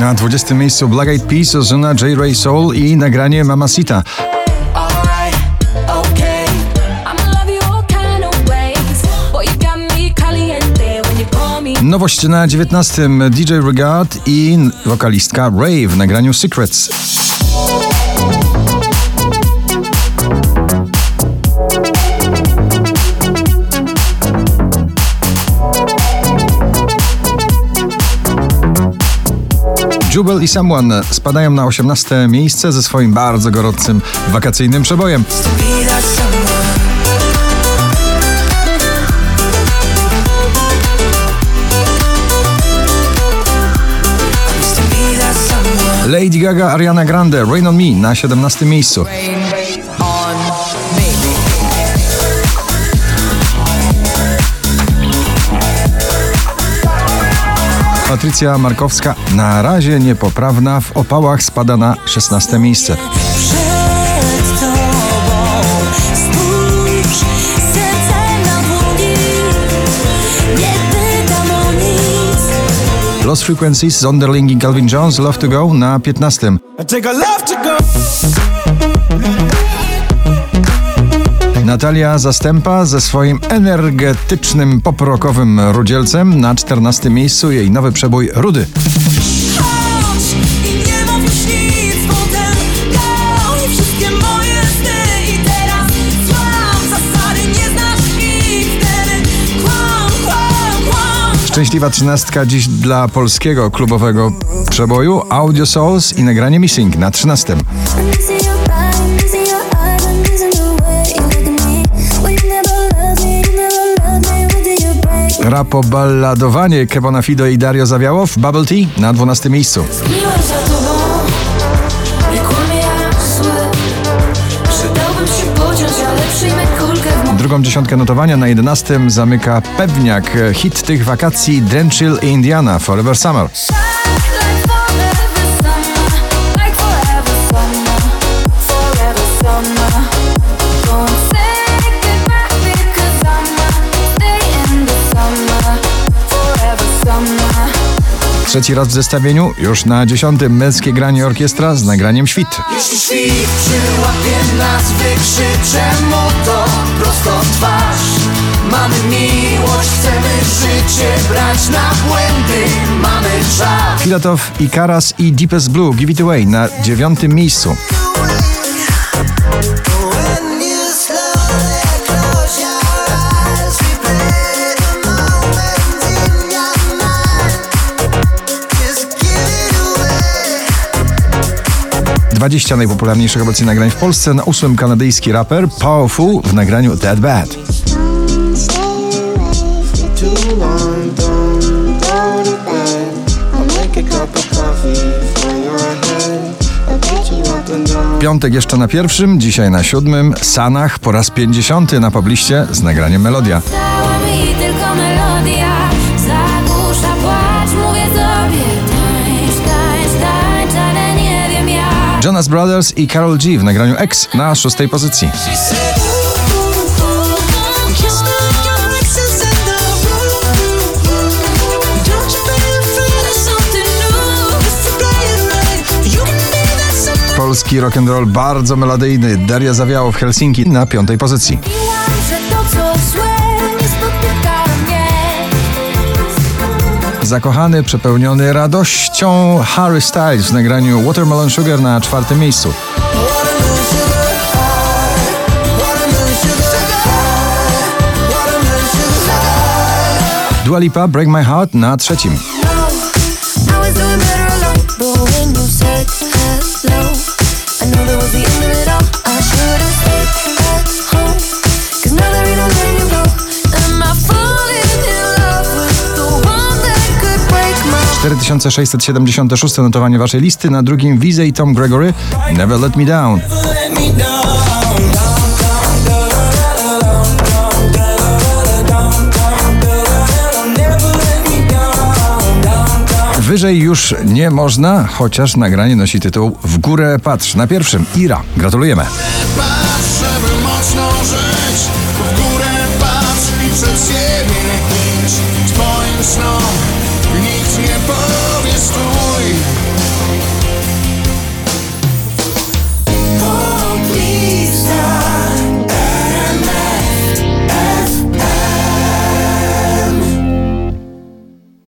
Na 20 miejscu Black Eyed Peas, Ozuna, J. Ray Soul i nagranie Mamacita. Nowość na 19 DJ Regard i wokalistka Ray w nagraniu Secrets. Jubel i Someone spadają na 18 miejsce ze swoim bardzo gorącym wakacyjnym przebojem. Lady Gaga, Ariana Grande, Rain on Me na 17 miejscu. Patrycja Markowska. Na razie niepoprawna. W opałach spada na 16 miejsce. Lost Frequencies, Zonderling i Calvin Jones, Love to Go na 15. Natalia Zastępa ze swoim energetycznym poprokowym rudzielcem na 14 miejscu jej nowy przebój Rudy. Szczęśliwa trzynastka dziś dla polskiego klubowego przeboju Audio Souls i nagranie Missing na 13. Rapoballadowanie Kevona Fido i Dario Zawiałow, Bubble Tea na 12 miejscu. Drugą dziesiątkę notowania na 11 zamyka pewniak hit tych wakacji Drenchill Indiana Forever Summer. Trzeci raz w zestawieniu, już na dziesiątym męskie granie orkiestra z nagraniem Świt. Jeśli świt przyłapie nas, wykrzyczę mu to prosto w twarz. Mamy miłość, chcemy życie brać na błędy, mamy czas. Filatow i Karas i Deepest Blue Give It Away na dziewiątym miejscu. 20 najpopularniejszych obecnie nagrań w Polsce. Na ósmym kanadyjski raper Powerful w nagraniu That Bad. Piątek jeszcze na pierwszym, dzisiaj na siódmym. Sanach po raz 50 na pobliście z nagraniem Melodia. Jonas Brothers i Carol G w nagraniu X na szóstej pozycji. Kiss your exes in the room. Don't you be afraid of something new. If you play it right, you can be that someone. Polski rock'n'roll bardzo melodyjny. Daria Zawiało w Helsinki na piątej pozycji. Zakochany, przepełniony radością Harry Styles w nagraniu Watermelon Sugar na czwartym miejscu. Dua Lipa Break My Heart na trzecim. 4676 notowanie waszej listy, na drugim Wizy i Tom Gregory Never Let Me Down. Wyżej już nie można, chociaż nagranie nosi tytuł W górę patrz. Na pierwszym Ira. Gratulujemy. Patrz, żeby mocno żyć. W górę patrz i przed siebie idź. Twoim snom tiempo y estuvo